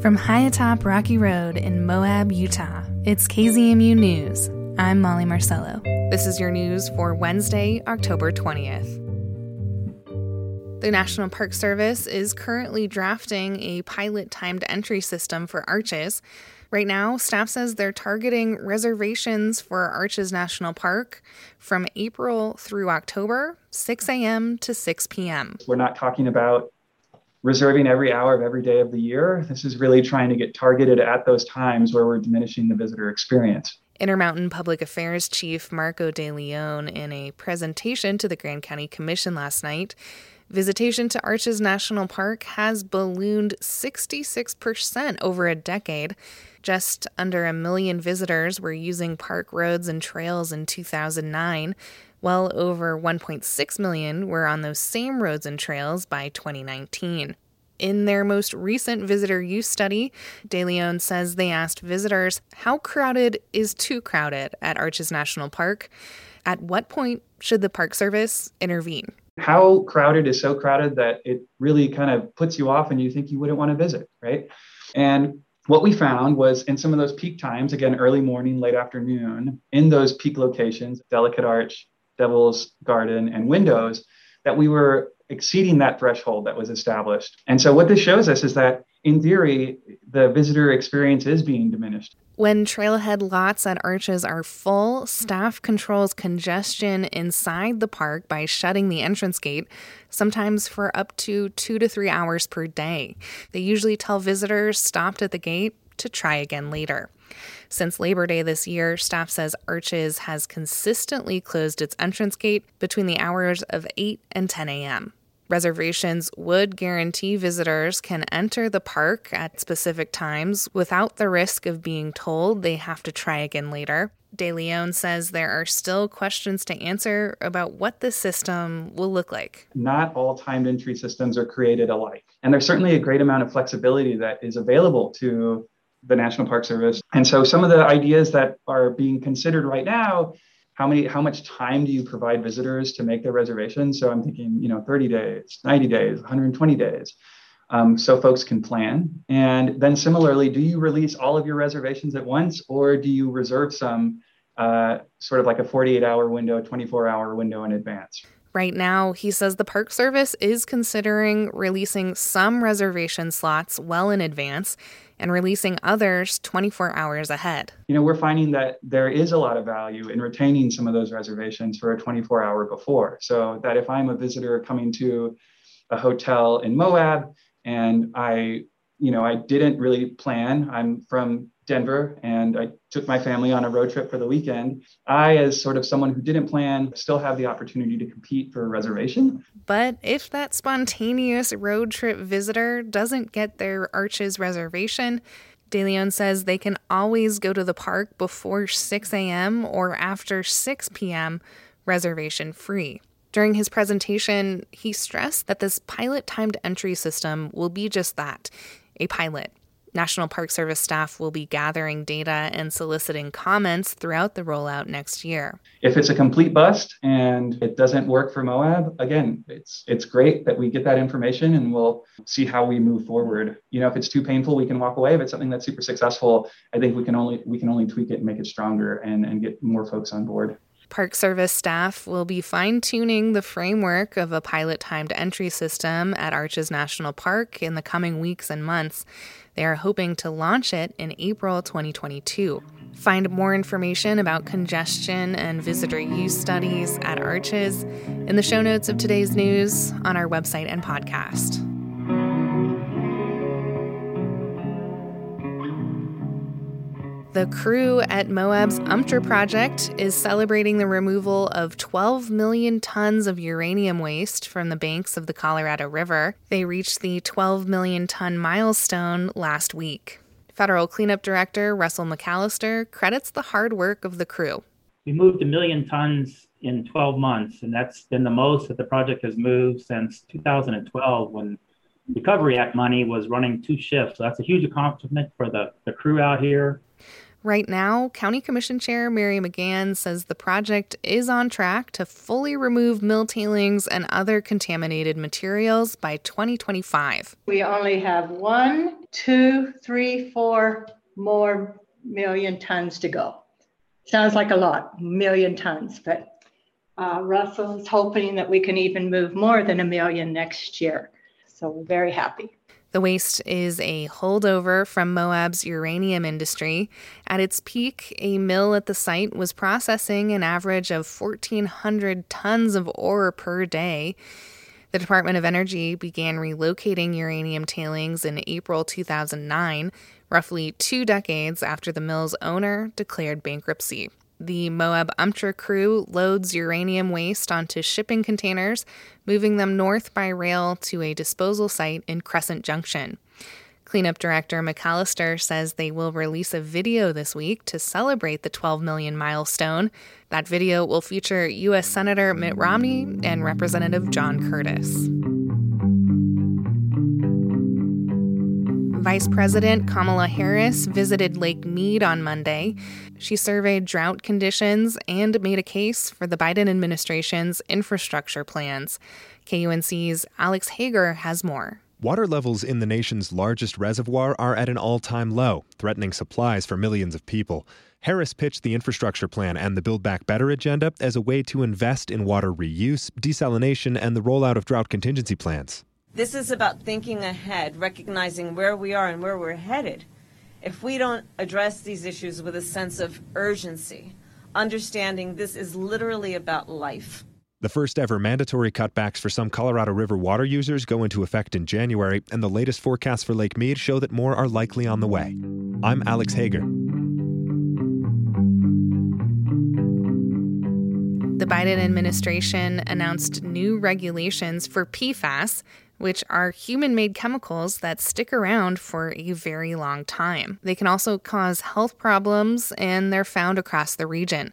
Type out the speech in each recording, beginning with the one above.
From high atop Rocky Road in Moab, Utah, it's KZMU News. I'm Molly Marcello. This is your news for Wednesday, October 20th. The National Park Service is currently drafting a pilot timed entry system for Arches. Right now, staff says they're targeting reservations for Arches National Park from April through October, 6 a.m. to 6 p.m. We're not talking about reserving every hour of every day of the year. This is really trying to get targeted at those times where we're diminishing the visitor experience. Intermountain Public Affairs Chief Marco De Leon, in a presentation to the Grand County Commission last night, visitation to Arches National Park has ballooned 66% over a decade. Just under a million visitors were using park roads and trails in 2009. Well over 1.6 million were on those same roads and trails by 2019. In their most recent visitor use study, De Leon says they asked visitors how crowded is too crowded at Arches National Park? At what point should the Park Service intervene? How crowded is so crowded that it really kind of puts you off and you think you wouldn't want to visit, right? And what we found was in some of those peak times, again, early morning, late afternoon, in those peak locations, Delicate Arch, Devil's Garden, and Windows, that we were exceeding that threshold that was established. And so, what this shows us is that, in theory, the visitor experience is being diminished. When trailhead lots at arches are full, staff controls congestion inside the park by shutting the entrance gate, sometimes for up to two to three hours per day. They usually tell visitors stopped at the gate to try again later. Since Labor Day this year, staff says Arches has consistently closed its entrance gate between the hours of 8 and 10 a.m. Reservations would guarantee visitors can enter the park at specific times without the risk of being told they have to try again later. De Leon says there are still questions to answer about what the system will look like. Not all timed entry systems are created alike. And there's certainly a great amount of flexibility that is available to the National Park Service. And so some of the ideas that are being considered right now, how many how much time do you provide visitors to make their reservations? So I'm thinking, you know, 30 days, 90 days, 120 days. Um, so folks can plan. And then similarly, do you release all of your reservations at once or do you reserve some uh, sort of like a 48 hour window, 24 hour window in advance? Right now, he says the Park Service is considering releasing some reservation slots well in advance and releasing others 24 hours ahead. You know, we're finding that there is a lot of value in retaining some of those reservations for a 24 hour before. So that if I'm a visitor coming to a hotel in Moab and I, you know, I didn't really plan, I'm from Denver and I took my family on a road trip for the weekend, I, as sort of someone who didn't plan, still have the opportunity to compete for a reservation. But if that spontaneous road trip visitor doesn't get their Arches reservation, De Leon says they can always go to the park before 6 a.m. or after 6 p.m., reservation free. During his presentation, he stressed that this pilot timed entry system will be just that a pilot. National Park Service staff will be gathering data and soliciting comments throughout the rollout next year. If it's a complete bust and it doesn't work for Moab, again, it's it's great that we get that information and we'll see how we move forward. You know, if it's too painful, we can walk away. If it's something that's super successful, I think we can only we can only tweak it and make it stronger and, and get more folks on board. Park Service staff will be fine tuning the framework of a pilot timed entry system at Arches National Park in the coming weeks and months. They are hoping to launch it in April 2022. Find more information about congestion and visitor use studies at Arches in the show notes of today's news on our website and podcast. The crew at Moab's UMTRA project is celebrating the removal of 12 million tons of uranium waste from the banks of the Colorado River. They reached the 12 million ton milestone last week. Federal Cleanup Director Russell McAllister credits the hard work of the crew. We moved a million tons in 12 months, and that's been the most that the project has moved since 2012 when Recovery Act money was running two shifts. So that's a huge accomplishment for the, the crew out here. Right now, County Commission Chair Mary McGann says the project is on track to fully remove mill tailings and other contaminated materials by 2025. We only have one two, three, four more million tons to go. Sounds like a lot, million tons, but uh, Russell is hoping that we can even move more than a million next year. So we're very happy. The waste is a holdover from Moab's uranium industry. At its peak, a mill at the site was processing an average of 1,400 tons of ore per day. The Department of Energy began relocating uranium tailings in April 2009, roughly two decades after the mill's owner declared bankruptcy. The Moab UMTRA crew loads uranium waste onto shipping containers, moving them north by rail to a disposal site in Crescent Junction. Cleanup Director McAllister says they will release a video this week to celebrate the 12 million milestone. That video will feature U.S. Senator Mitt Romney and Representative John Curtis. Vice President Kamala Harris visited Lake Mead on Monday. She surveyed drought conditions and made a case for the Biden administration's infrastructure plans. KUNC's Alex Hager has more. Water levels in the nation's largest reservoir are at an all time low, threatening supplies for millions of people. Harris pitched the infrastructure plan and the Build Back Better agenda as a way to invest in water reuse, desalination, and the rollout of drought contingency plans. This is about thinking ahead, recognizing where we are and where we're headed. If we don't address these issues with a sense of urgency, understanding this is literally about life. The first ever mandatory cutbacks for some Colorado River water users go into effect in January, and the latest forecasts for Lake Mead show that more are likely on the way. I'm Alex Hager. The Biden administration announced new regulations for PFAS, which are human made chemicals that stick around for a very long time. They can also cause health problems, and they're found across the region.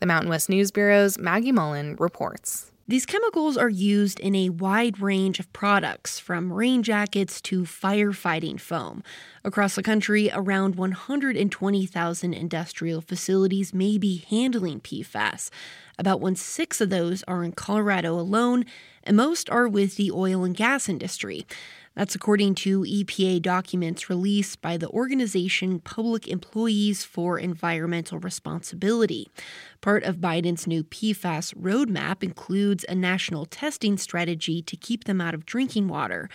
The Mountain West News Bureau's Maggie Mullen reports. These chemicals are used in a wide range of products, from rain jackets to firefighting foam. Across the country, around 120,000 industrial facilities may be handling PFAS. About one sixth of those are in Colorado alone, and most are with the oil and gas industry. That's according to EPA documents released by the organization Public Employees for Environmental Responsibility. Part of Biden's new PFAS roadmap includes a national testing strategy to keep them out of drinking water.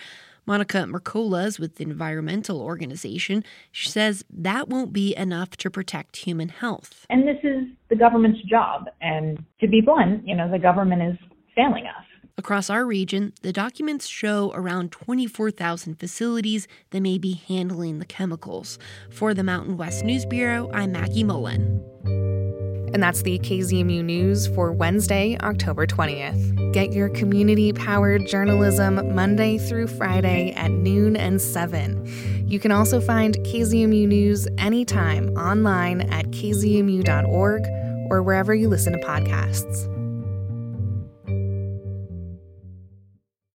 Monica Mercola is with the environmental organization. She says that won't be enough to protect human health. And this is the government's job. And to be blunt, you know, the government is failing us. Across our region, the documents show around 24,000 facilities that may be handling the chemicals. For the Mountain West News Bureau, I'm Maggie Mullen. And that's the KZMU News for Wednesday, October 20th. Get your community powered journalism Monday through Friday at noon and 7. You can also find KZMU News anytime online at kzmu.org or wherever you listen to podcasts.